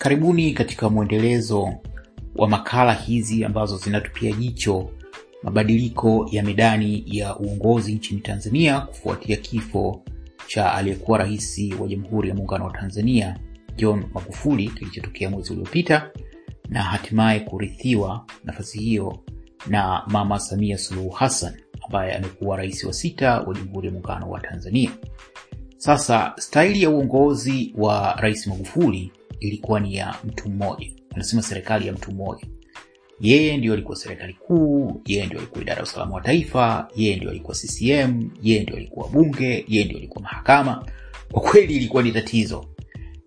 Karibuni katika mwendelezo wa makala hizi ambazo zinatupia jicho mabadiliko ya medani ya uongozi nchini Tanzania kufuatia kifo cha aliyekuwa rais wa Jamhuri ya Muungano wa Tanzania John Magufuli kilichotokea mwezi uliopita na hatimaye kurithiwa nafasi hiyo na Mama Samia Suluhu Hassan ambaye amekuwa rais wa sita wa Jamhuri ya Muungano wa Tanzania. Sasa staili ya uongozi wa Rais Magufuli ilikuwa ni ya mtu mmoja, anasema serikali ya mtu mmoja. Yeye ndio alikuwa serikali kuu, yeye ndio alikuwa idara ya usalama wa taifa, yeye ndio alikuwa CCM, yeye ndio alikuwa bunge, yeye ndio alikuwa mahakama. Kwa kweli ilikuwa ni tatizo,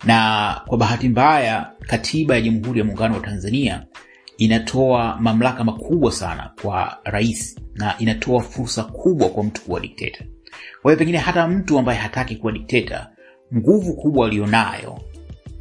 na kwa bahati mbaya katiba ya Jamhuri ya Muungano wa Tanzania inatoa mamlaka makubwa sana kwa rais na inatoa fursa kubwa kwa mtu kuwa dikteta. Kwa hiyo pengine hata mtu ambaye hataki kuwa dikteta, nguvu kubwa aliyonayo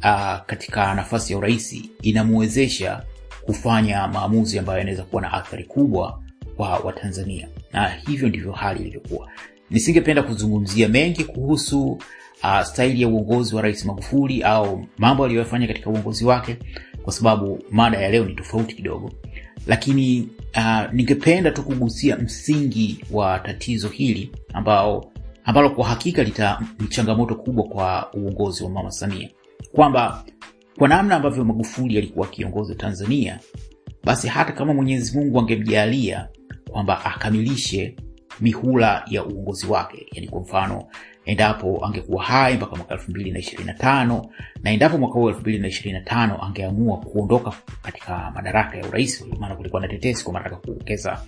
uh, katika nafasi ya urais inamwezesha kufanya maamuzi ambayo yanaweza kuwa na athari kubwa kwa Watanzania, na hivyo ndivyo hali ilivyokuwa. Nisingependa kuzungumzia mengi kuhusu uh, staili ya uongozi wa Rais Magufuli au mambo aliyoyafanya katika uongozi wake, kwa sababu mada ya leo ni tofauti kidogo, lakini uh, ningependa tu kugusia msingi wa tatizo hili ambao ambalo kwa hakika lita ni changamoto kubwa kwa uongozi wa Mama Samia, kwamba kwa namna ambavyo Magufuli alikuwa akiongoza Tanzania, basi hata kama Mwenyezi Mungu angemjalia kwamba akamilishe mihula ya uongozi wake, yani kwa mfano endapo angekuwa hai mpaka mwaka elfu mbili na endapo mwaka huu elfu mbili na ishirini na tano angeamua kuondoka katika madaraka ya urais, maana kulikuwa na tetesi kwa anataka kuongeza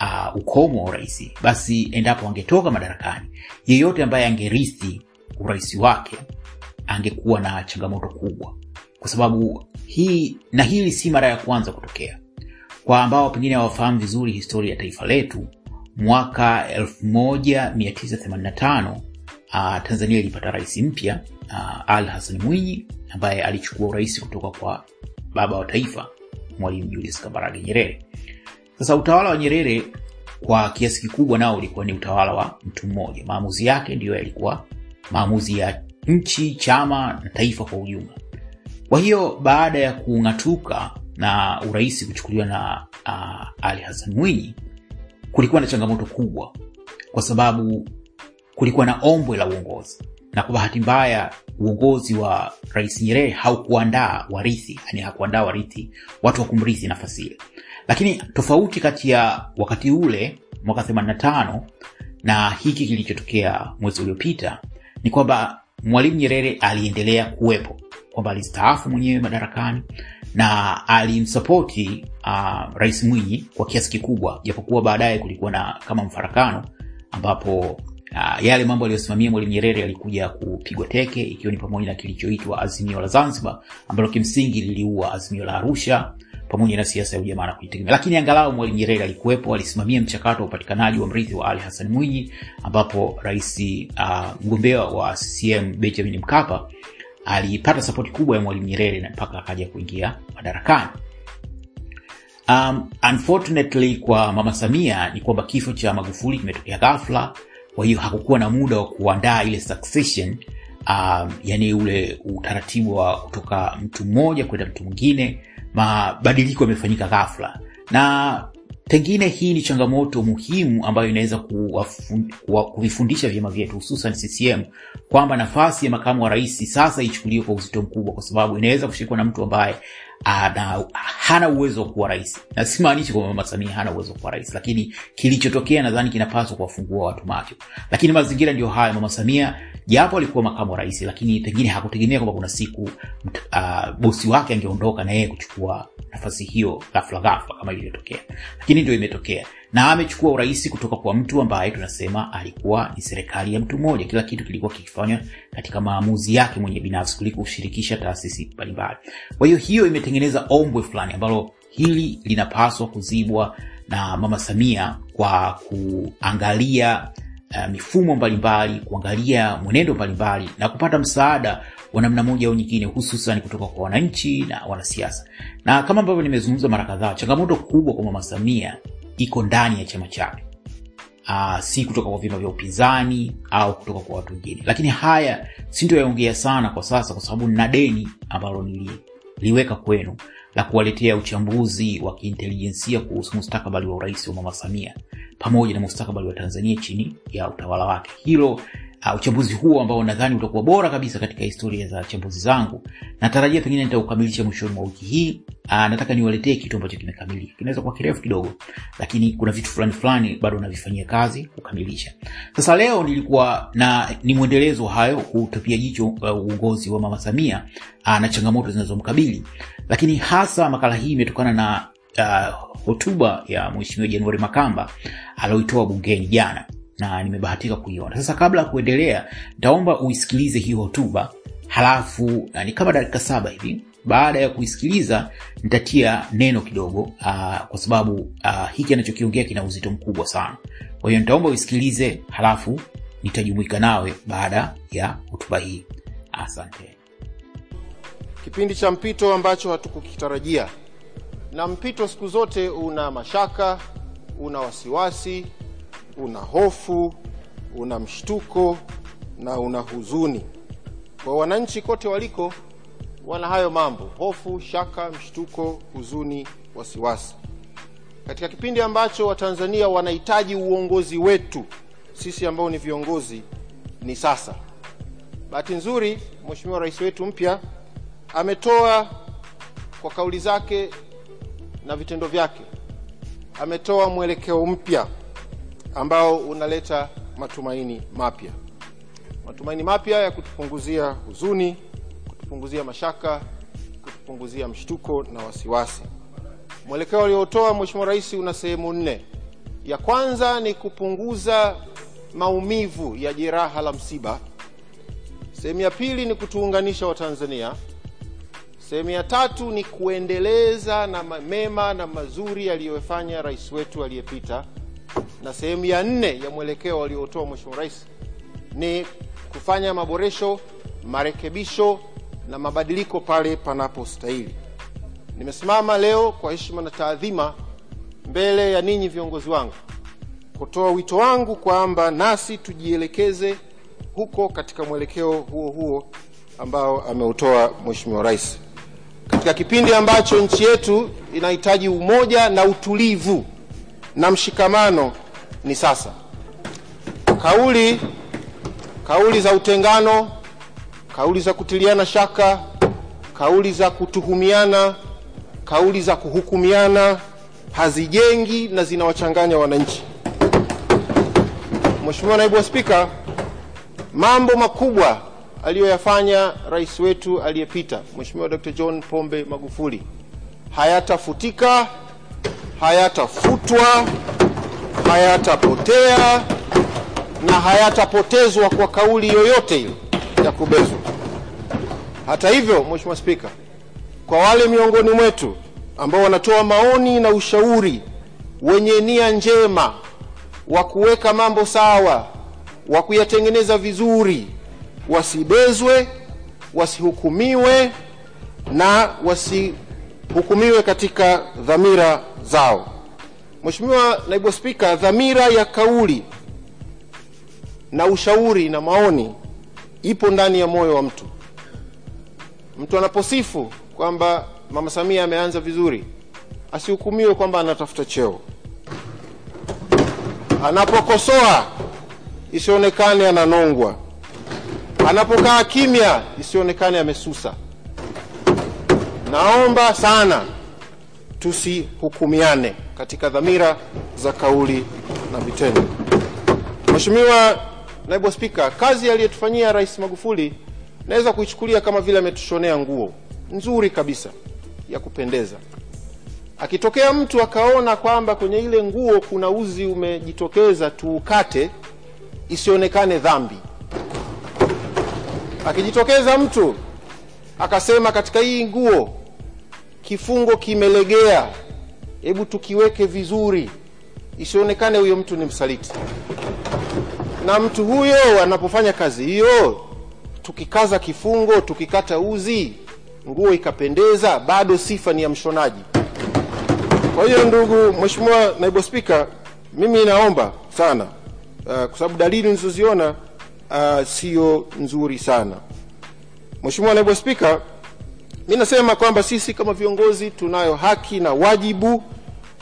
uh, ukomo wa urais, basi endapo angetoka madarakani, yeyote ambaye angerithi urais wake angekuwa na changamoto kubwa, kwa sababu hii na hili si mara ya kwanza kutokea. Kwa ambao pengine hawafahamu vizuri historia ya taifa letu, mwaka 1985 uh, Tanzania ilipata rais mpya uh, al hasan Mwinyi ambaye alichukua urais kutoka kwa baba wa taifa Mwalimu Julius Kambarage Nyerere. Sasa utawala wa Nyerere kwa kiasi kikubwa nao ulikuwa ni utawala wa mtu mmoja. Maamuzi yake ndiyo yalikuwa maamuzi ya nchi, chama na taifa kwa ujumla. Kwa hiyo baada ya kung'atuka na urais kuchukuliwa na uh, Ali Hassan Mwinyi, kulikuwa na changamoto kubwa, kwa sababu kulikuwa na ombwe la uongozi, na kwa bahati mbaya uongozi wa Rais Nyerere haukuandaa warithi, yani hakuandaa warithi, watu wa kumrithi nafasi ile. Lakini tofauti kati ya wakati ule mwaka 85 na hiki kilichotokea mwezi uliopita ni kwamba Mwalimu Nyerere aliendelea kuwepo, kwamba alistaafu mwenyewe madarakani na alimsapoti uh, Rais Mwinyi kwa kiasi kikubwa, japokuwa baadaye kulikuwa na kama mfarakano ambapo uh, yale mambo aliyosimamia Mwalimu Nyerere yalikuja kupigwa teke, ikiwa ni pamoja na kilichoitwa Azimio la Zanzibar ambalo kimsingi liliua Azimio la Arusha pamoja na siasa ya ujamaa na kujitegemea. Lakini angalau Mwalimu Nyerere alikuwepo, alisimamia mchakato wa upatikanaji wa mrithi wa Ali Hassan Mwinyi, ambapo rais uh, mgombea wa CCM Benjamin Mkapa alipata sapoti kubwa ya Mwalimu Nyerere na mpaka akaja kuingia madarakani. Um, unfortunately kwa Mama Samia ni kwamba kifo cha Magufuli kimetokea ghafla, kwa hiyo hakukuwa na muda wa kuandaa ile succession um, yani ule utaratibu wa kutoka mtu mmoja kwenda mtu mwingine mabadiliko yamefanyika ghafla, na pengine hii ni changamoto muhimu ambayo inaweza kuvifundisha vyama vyetu hususan CCM kwamba nafasi ya makamu wa rais sasa ichukuliwe kwa uzito mkubwa, kwa sababu inaweza kushikwa na mtu ambaye ana hana uwezo wa kuwa rais, na simaanishi kwamba Mama Samia hana uwezo wa kuwa rais, lakini kilichotokea nadhani kinapaswa kuwafungua watu macho. Lakini mazingira ndio haya. Mama Samia japo alikuwa makamu wa rais, lakini pengine hakutegemea kwamba kuna siku uh, bosi wake angeondoka na yeye kuchukua nafasi hiyo ghafla ghafla kama ilivyotokea, lakini ndio imetokea, na amechukua urais kutoka kwa mtu ambaye tunasema alikuwa ni serikali ya mtu mmoja. Kila kitu kilikuwa kikifanywa katika maamuzi yake mwenye binafsi kuliko kushirikisha taasisi mbalimbali. Kwa hiyo hiyo imetengeneza ombwe fulani ambalo hili linapaswa kuzibwa na Mama Samia kwa kuangalia uh, mifumo mbalimbali, kuangalia mwenendo mbalimbali na kupata msaada wa namna moja au nyingine, hususan kutoka kwa wananchi na wanasiasa. Na kama ambavyo nimezungumza mara kadhaa, changamoto kubwa kwa Mama Samia iko ndani ya chama chake. uh, si kutoka kwa vyama vya upinzani au kutoka kwa watu wengine lakini haya sintoyaongea sana kwa sasa kwa sababu nina deni ambalo niliweka kwenu la kuwaletea uchambuzi wa kiintelijensia kuhusu mustakabali wa urais wa mama Samia pamoja na mustakabali wa Tanzania chini ya utawala wake. Hilo uh, uchambuzi huo ambao nadhani utakuwa bora kabisa katika historia za chambuzi zangu, natarajia pengine nitaukamilisha mwishoni mwa wiki hii. Uh, nataka niwaletee kitu ambacho kimekamilika. Kinaweza kuwa kirefu kidogo, lakini kuna vitu fulani fulani bado navifanyia kazi kukamilisha. Sasa leo nilikuwa na ni mwendelezo hayo kutupia jicho uongozi uh, wa mama Samia uh, na changamoto zinazomkabili, lakini hasa makala hii imetokana na uh, hotuba ya Mheshimiwa Januari Makamba aliyoitoa bungeni jana na nimebahatika kuiona. Sasa kabla ya kuendelea, nitaomba uisikilize hii hotuba, halafu ni kama dakika saba hivi. Baada ya kuisikiliza, nitatia neno kidogo uh, kwa sababu uh, hiki anachokiongea kina uzito mkubwa sana. Kwa hiyo nitaomba uisikilize, halafu nitajumuika nawe baada ya hotuba hii. Asante. Kipindi cha mpito ambacho hatukukitarajia, na mpito siku zote una mashaka, una wasiwasi una hofu, una mshtuko na una huzuni. Kwa wananchi kote waliko, wana hayo mambo: hofu, shaka, mshtuko, huzuni, wasiwasi, katika kipindi ambacho Watanzania wanahitaji uongozi wetu sisi ambao ni viongozi ni sasa. Bahati nzuri, Mheshimiwa Rais wetu mpya ametoa kwa kauli zake na vitendo vyake, ametoa mwelekeo mpya ambao unaleta matumaini mapya, matumaini mapya ya kutupunguzia huzuni, kutupunguzia mashaka, kutupunguzia mshtuko na wasiwasi. Mwelekeo aliotoa Mheshimiwa Rais una sehemu nne. Ya kwanza ni kupunguza maumivu ya jeraha la msiba. Sehemu ya pili ni kutuunganisha Watanzania. Sehemu ya tatu ni kuendeleza na mema na mazuri aliyofanya rais wetu aliyepita na sehemu ya nne ya mwelekeo aliotoa Mheshimiwa Rais ni kufanya maboresho, marekebisho na mabadiliko pale panapostahili. Nimesimama leo kwa heshima na taadhima mbele ya ninyi viongozi wangu kutoa wito wangu kwamba nasi tujielekeze huko katika mwelekeo huo huo ambao ameutoa Mheshimiwa Rais katika kipindi ambacho nchi yetu inahitaji umoja na utulivu na mshikamano ni sasa. Kauli kauli za utengano, kauli za kutiliana shaka, kauli za kutuhumiana, kauli za kuhukumiana hazijengi na zinawachanganya wananchi. Mheshimiwa Naibu wa Spika, mambo makubwa aliyoyafanya rais wetu aliyepita Mheshimiwa Dr. John Pombe Magufuli hayatafutika, hayatafutwa, hayatapotea na hayatapotezwa kwa kauli yoyote ile ya kubezwa. Hata hivyo, Mheshimiwa Spika, kwa wale miongoni mwetu ambao wanatoa maoni na ushauri wenye nia njema wa kuweka mambo sawa, wa kuyatengeneza vizuri, wasibezwe, wasihukumiwe na wasihukumiwe katika dhamira zao. Mheshimiwa Naibu Spika, dhamira ya kauli na ushauri na maoni ipo ndani ya moyo wa mtu. Mtu anaposifu kwamba Mama Samia ameanza vizuri, asihukumiwe kwamba anatafuta cheo. Anapokosoa isionekane ananongwa, anapokaa kimya isionekane amesusa. Naomba sana tusihukumiane katika dhamira za kauli na vitendo. Mheshimiwa Naibu Spika, kazi aliyotufanyia Rais Magufuli naweza kuichukulia kama vile ametushonea nguo nzuri kabisa ya kupendeza. Akitokea mtu akaona kwamba kwenye ile nguo kuna uzi umejitokeza, tuukate isionekane dhambi. Akijitokeza mtu akasema katika hii nguo kifungo kimelegea, hebu tukiweke vizuri, isionekane huyo mtu ni msaliti. Na mtu huyo anapofanya kazi hiyo, tukikaza kifungo, tukikata uzi, nguo ikapendeza, bado sifa ni ya mshonaji. Kwa hiyo ndugu Mheshimiwa Naibu Spika, mimi naomba sana uh, kwa sababu dalili nilizoziona uh, sio nzuri sana. Mheshimiwa Naibu Spika, mi nasema kwamba sisi kama viongozi tunayo haki na wajibu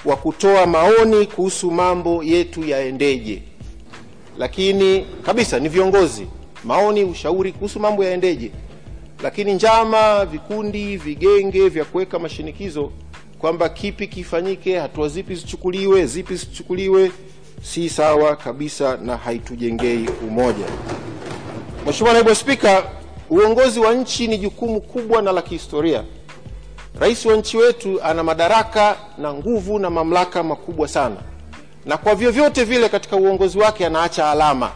wa kutoa maoni kuhusu mambo yetu yaendeje. Lakini kabisa ni viongozi maoni ushauri kuhusu mambo yaendeje. Lakini njama vikundi vigenge vya kuweka mashinikizo kwamba kipi kifanyike hatua zipi zichukuliwe zipi zisichukuliwe si sawa kabisa na haitujengei umoja. Mheshimiwa Naibu Spika, uongozi wa nchi ni jukumu kubwa na la kihistoria. Rais wa nchi wetu ana madaraka na nguvu na mamlaka makubwa sana, na kwa vyovyote vile katika uongozi wake anaacha alama.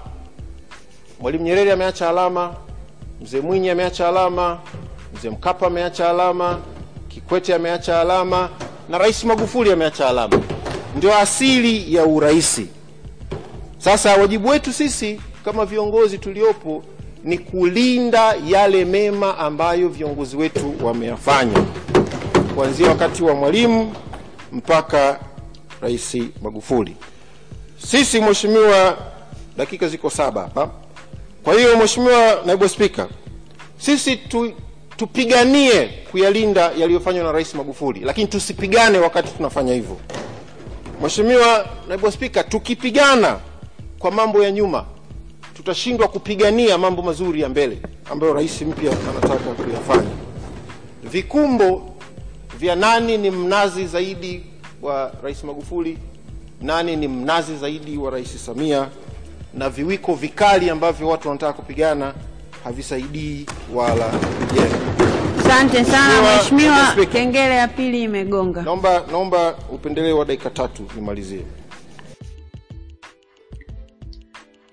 Mwalimu Nyerere ameacha alama, Mzee Mwinyi ameacha alama, Mzee Mkapa ameacha alama, Kikwete ameacha alama na Rais Magufuli ameacha alama. Ndio asili ya uraisi. Sasa wajibu wetu sisi kama viongozi tuliopo ni kulinda yale mema ambayo viongozi wetu wameyafanya kuanzia wakati wa Mwalimu mpaka Rais Magufuli. Sisi mheshimiwa, dakika ziko saba hapa. Kwa hiyo Mheshimiwa Naibu Spika, sisi tu, tupiganie kuyalinda yaliyofanywa na Rais Magufuli, lakini tusipigane wakati tunafanya hivyo. Mheshimiwa Naibu Spika, tukipigana kwa mambo ya nyuma tutashindwa kupigania mambo mazuri ya mbele ambayo rais mpya anataka kuyafanya. Vikumbo vya nani ni mnazi zaidi wa Rais Magufuli, nani ni mnazi zaidi wa Rais Samia, na viwiko vikali ambavyo watu wanataka kupigana havisaidii wala kujenga. Asante sana Mheshimiwa kengele ya pili imegonga. Naomba naomba upendeleo wa dakika tatu nimalizie.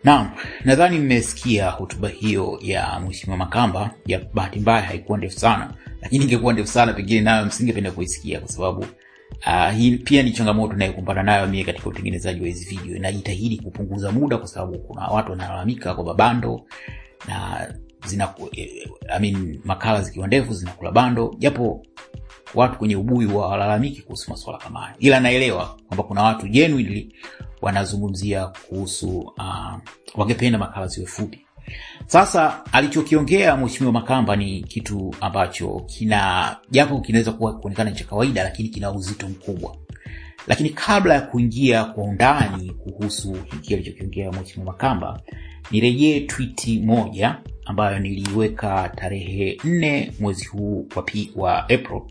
Naam, nadhani mmesikia hotuba hiyo ya Mheshimiwa Makamba. Ya bahati mbaya haikuwa ndefu sana, lakini ingekuwa ndefu sana pengine nayo msingependa kuisikia kwa sababu uh, hii pia ni changamoto nayokumbana nayo mie katika utengenezaji wa hizi video. Najitahidi kupunguza muda kwa sababu kuna watu wanalalamika kwamba bando na zina eh, I mean, makala zikiwa ndefu zinakula bando, japo watu kwenye ubuyu walalamiki kuhusu masuala kama haya, ila naelewa kwamba kuna watu genuinely wanazungumzia kuhusu uh, wangependa makala ziwe fupi. Sasa alichokiongea Mheshimiwa Makamba ni kitu ambacho kina japo kinaweza kuwa kuonekana cha kawaida, lakini kina uzito mkubwa. Lakini kabla ya kuingia kwa undani kuhusu hiki alichokiongea Mheshimiwa Makamba, nirejee twiti moja ambayo niliiweka tarehe nne mwezi huu wa April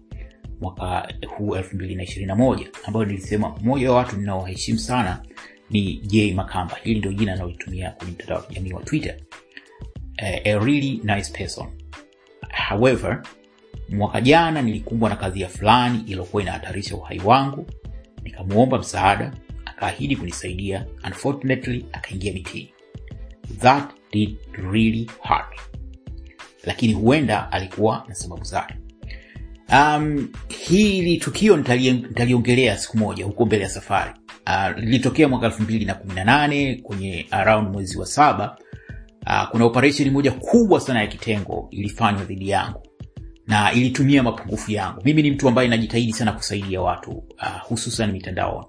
mwaka huu elfu mbili na ishirini na moja ambayo nilisema mmoja wa watu ninaowaheshimu sana ni J Makamba. Hili ndio jina anaoitumia kwenye mtandao wa kijamii wa Twitter. Uh, a really nice person. However, mwaka jana nilikumbwa na kadhia fulani iliyokuwa inahatarisha uhai wangu, nikamwomba msaada, akaahidi kunisaidia. Unfortunately, akaingia mitini. That did really hurt, lakini huenda alikuwa na sababu zake. Um, hili tukio nitaliongelea siku moja huko mbele ya safari. Uh, lilitokea mwaka elfu mbili na kumi na nane kwenye around mwezi wa saba. Uh, kuna operation moja kubwa sana ya kitengo ilifanywa dhidi yangu na ilitumia mapungufu yangu. Mimi ni mtu ambaye najitahidi sana kusaidia watu uh, hususan mitandaoni.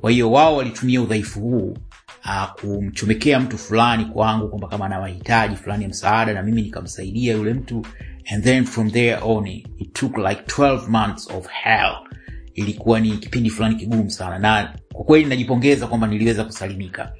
Kwa hiyo wao walitumia udhaifu huu uh, kumchomekea mtu fulani kwangu kwamba kama ana mahitaji fulani ya msaada, na mimi nikamsaidia yule mtu, and then from there on it took like 12 months of hell. Ilikuwa ni kipindi fulani kigumu sana, na kwa kweli najipongeza kwamba niliweza kusalimika.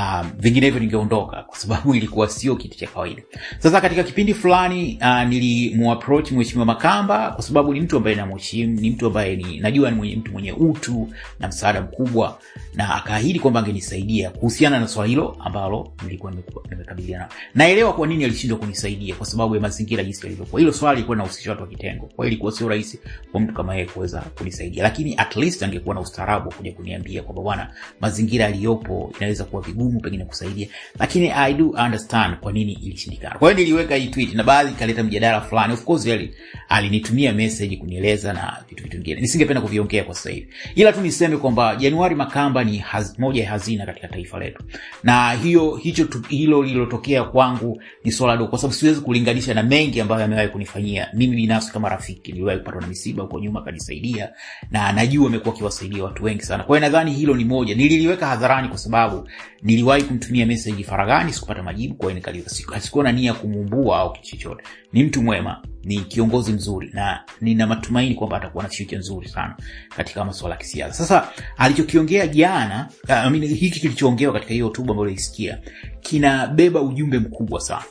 Um, vinginevyo ningeondoka kwa sababu ilikuwa sio kitu cha kawaida. Sasa katika kipindi fulani uh, nilimuapproach Mheshimiwa Makamba kwa sababu ni mtu ambaye namheshimu, ni mtu ambaye ni najua ni mwenye, mtu mwenye utu na msaada mkubwa, na akaahidi kwamba angenisaidia kuhusiana na swala hilo ambalo nilikuwa nimekabiliana. Naelewa kwa nini alishindwa kunisaidia kwa sababu ya mazingira jinsi yalivyokuwa. Hilo swali lilikuwa linahusisha watu wa kitengo, kwa ilikuwa sio rahisi kwa mtu kama yeye kuweza kunisaidia, lakini at least angekuwa na ustaarabu kuja kuniambia kwamba bwana, mazingira yaliyopo inaweza kuwa vigumu pengine kusaidia, lakini I do understand kwa nini ilishindikana. Kwa hiyo niliweka hii tweet na baadhi ikaleta mjadala fulani. Of course ali- alinitumia message kunieleza na vitu vitu vingine, nisingependa kuviongea kwa sasa hivi, ila tu niseme kwamba Januari Makamba ni haz, moja ya hazina katika taifa letu, na hiyo hicho hilo lililotokea kwangu ni swala dogo, kwa sababu siwezi kulinganisha na mengi ambayo amewahi kunifanyia mimi binafsi. Kama rafiki niliwahi kupatwa na misiba huko nyuma, akanisaidia na najua amekuwa akiwasaidia watu wengi sana. Kwa hiyo nadhani hilo ni moja, nililiweka hadharani kwa sababu niliwahi kumtumia message faragani sikupata majibu kwa sikuwa na nia kumumbua au kitu chochote. Ni mtu mwema ni kiongozi mzuri na nina matumaini kwamba atakuwa na future nzuri sana katika masuala ya kisiasa. Sasa alichokiongea jana I mean, hiki kilichoongewa katika hiyo hotuba ambayo ilisikia kinabeba ujumbe mkubwa sana.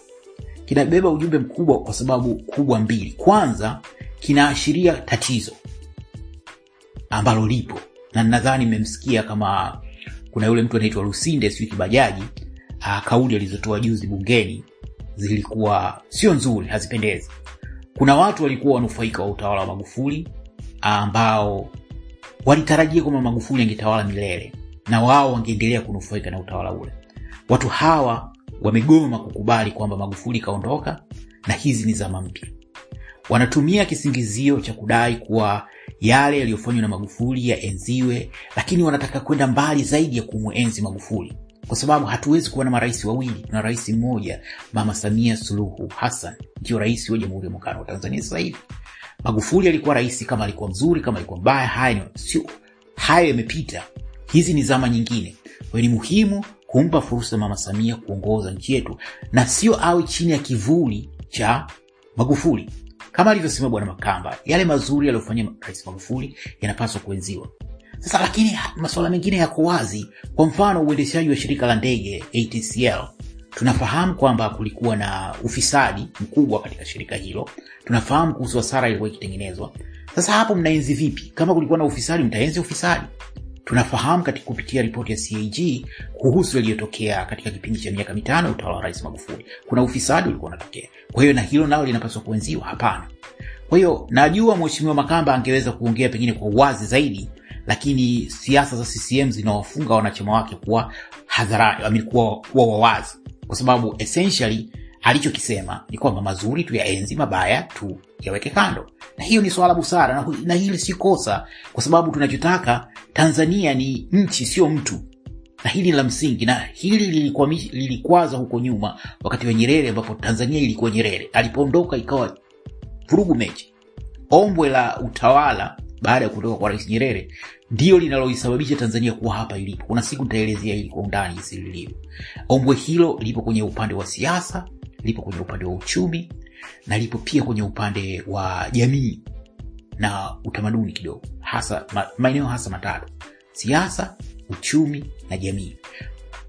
Kinabeba ujumbe mkubwa kwa sababu kubwa mbili. Kwanza kinaashiria tatizo ambalo lipo na nadhani mmemsikia kama kuna yule mtu anaitwa lusinde sijui kibajaji ah, kauli alizotoa juzi bungeni zilikuwa sio nzuri hazipendezi. Kuna watu walikuwa wanufaika wa utawala wa magufuli ambao walitarajia kwamba magufuli angetawala milele na wao wangeendelea kunufaika na utawala ule. Watu hawa wamegoma kukubali kwamba magufuli kaondoka na hizi ni zama mpya. Wanatumia kisingizio cha kudai kuwa yale yaliyofanywa na magufuli yaenziwe lakini wanataka kwenda mbali zaidi ya kumwenzi magufuli. Kwa sababu hatuwezi kuwa na marais wawili tuna rais mmoja mama samia suluhu hassan ndio rais wa jamhuri ya muungano wa tanzania sasa hivi. Magufuli alikuwa rais kama alikuwa mzuri kama alikuwa mbaya haya hayo yamepita. Hizi ni zama nyingine. Kwa ni muhimu kumpa fursa mama samia kuongoza nchi yetu na sio awe chini ya kivuli cha magufuli kama alivyosema bwana makamba yale mazuri aliyofanyia rais magufuli yanapaswa kuenziwa. Sasa lakini masuala mengine yako wazi. Kwa mfano uendeshaji wa shirika la ndege atcl tunafahamu kwamba kulikuwa na ufisadi mkubwa katika shirika hilo. Tunafahamu kuhusu hasara ilikuwa ikitengenezwa. Sasa hapo mnaenzi vipi? Kama kulikuwa na ufisadi mtaenzi ufisadi tunafahamu katika kupitia ripoti ya cag kuhusu yaliyotokea katika kipindi cha miaka mitano ya utawala wa rais magufuli. Kuna ufisadi ulikuwa unatokea. Kwa hiyo na hilo nalo linapaswa kuenziwa? Hapana. Kwa hiyo najua mheshimiwa makamba angeweza kuongea pengine kwa uwazi zaidi lakini siasa za ccm zinawafunga wanachama wake kuwa kuwa wawazi kwa sababu essentially alichokisema ni kwamba mazuri tu yaenzi mabaya tu yaweke kando hiyo ni swala busara na, na hili si kosa kwa sababu tunachotaka tanzania ni nchi sio mtu. Na hili ni la msingi na hili lilikwaza huko nyuma wakati wa nyerere ambapo tanzania ilikuwa nyerere. Alipoondoka ikawa vurugu mechi. Ombwe la utawala baada ya kutoka kwa rais nyerere ndio linaloisababisha tanzania kuwa hapa ilipo. Kuna siku nitaelezea hili kwa undani jinsi lilivyo. Ombwe hilo lipo kwenye upande wa siasa lipo kwenye upande wa uchumi na lipo pia kwenye upande wa jamii na utamaduni kidogo. Hasa ma, maeneo hasa matatu. Siasa uchumi na jamii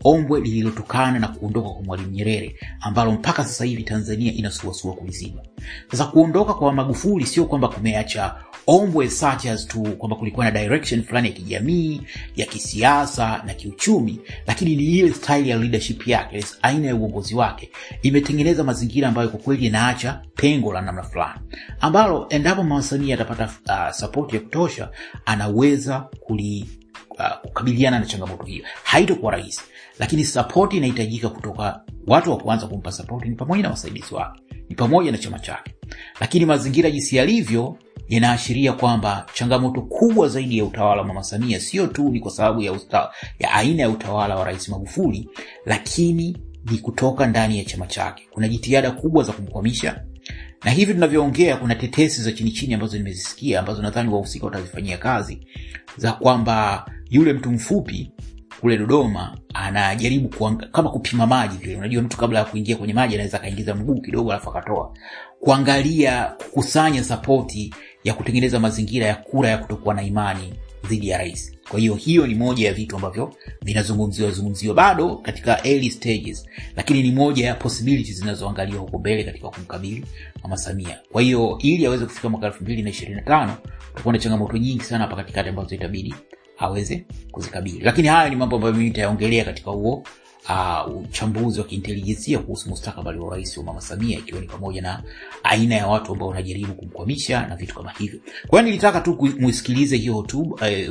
ombwe lililotokana na kuondoka kwa mwalimu nyerere ambalo mpaka sasa hivi tanzania inasuasua kuliziba sasa kuondoka kwa magufuli sio kwamba kumeacha ombwe such as tu kwamba kulikuwa na direction fulani ya kijamii ya kisiasa na kiuchumi lakini ni ile style ya leadership yake aina ya uongozi wake imetengeneza mazingira ambayo kwa kweli yanaacha pengo la namna fulani ambalo endapo mama atapata uh, sapoti ya kutosha anaweza kuli uh, kukabiliana na changamoto hiyo. Haitokuwa rahisi lakini sapoti inahitajika kutoka watu wa kuanza kumpa sapoti ni pamoja na wasaidizi wake. Ni pamoja na chama chake. Lakini mazingira jinsi yalivyo yanaashiria kwamba changamoto kubwa zaidi ya utawala wa mama samia sio tu ni kwa sababu ya, ya aina ya utawala wa rais magufuli lakini ni kutoka ndani ya chama chake. Kuna jitihada kubwa za kumkwamisha. Na hivi tunavyoongea kuna tetesi za chini chini ambazo nimezisikia ambazo nadhani wahusika watazifanyia kazi za kwamba yule mtu mfupi kule dodoma anajaribu kuang- kama kupima maji vile unajua mtu kabla ya kuingia kwenye maji anaweza akaingiza mguu kidogo alafu akatoa. Kuangalia kukusanya sapoti ya kutengeneza mazingira ya kura ya kutokuwa na imani dhidi ya rais. Kwa hiyo hiyo ni moja ya vitu ambavyo vinazungumziwa zungumziwa bado katika early stages lakini ni moja ya possibilities zinazoangaliwa huko mbele katika kumkabili mama samia. Kwa hiyo ili aweze kufika mwaka elfu mbili na ishirini na tano tutakuwa na changamoto nyingi sana hapa katikati ambazo itabidi aweze kuzikabili lakini hayo ni mambo ambayo mimi nitayaongelea katika huo uh, uchambuzi wa kiintelijensia kuhusu mustakabali wa rais wa mama samia ikiwa ni pamoja na aina ya watu ambao wanajaribu kumkwamisha na vitu kama hivyo kwa hiyo nilitaka tu muisikilize hiyo hotuba eh,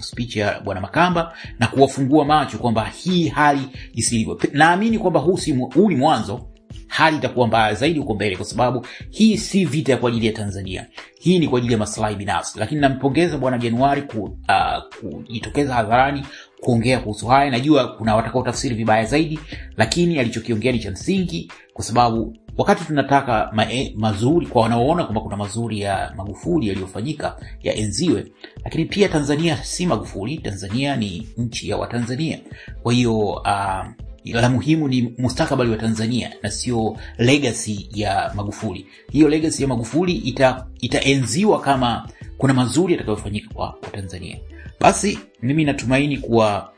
speech ya bwana makamba na kuwafungua macho kwamba hii hali isilivyo. naamini kwamba huu ni mwanzo hali itakuwa mbaya zaidi huko mbele kwa sababu hii si vita kwa ajili ya tanzania. Hii ni kwa ajili ya maslahi binafsi. Lakini nampongeza bwana januari kujitokeza uh, kujitokeza hadharani kuongea kuhusu haya. Najua kuna watakaotafsiri vibaya zaidi lakini alichokiongea ni cha msingi kwa sababu wakati tunataka ma, eh, mazuri kwa wanaoona kwamba kuna mazuri ya magufuli yaliyofanyika yaenziwe lakini pia tanzania si magufuli tanzania ni nchi ya watanzania. Kwa hiyo uh, la muhimu ni mustakabali wa tanzania na sio legacy ya magufuli. Hiyo legacy ya magufuli ita, itaenziwa kama kuna mazuri yatakayofanyika kwa tanzania. Basi mimi natumaini kuwa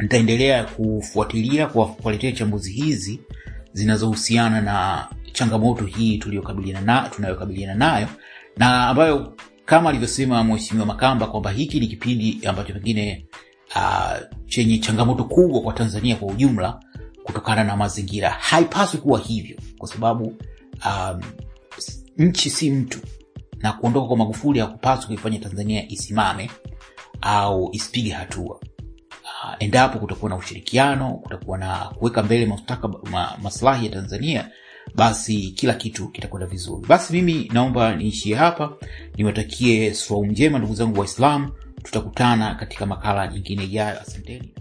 nitaendelea kufuatilia kuwaletea chambuzi hizi zinazohusiana na changamoto hii tunayokabiliana nayo na ambayo kama alivyosema mheshimiwa makamba kwamba hiki ni kipindi ambacho pengine uh, chenye changamoto kubwa kwa tanzania kwa ujumla kutokana na mazingira. Haipaswi kuwa hivyo kwa sababu um, nchi si mtu na kuondoka kwa magufuli hakupaswi kuifanya tanzania isimame au isipige hatua. Uh, endapo kutakuwa na ushirikiano kutakuwa na kuweka mbele mastaka, ma, maslahi ya tanzania basi kila kitu kitakwenda vizuri. Basi mimi naomba niishie hapa. Niwatakie swau njema ndugu zangu waislam tutakutana katika makala nyingine ijayo asanteni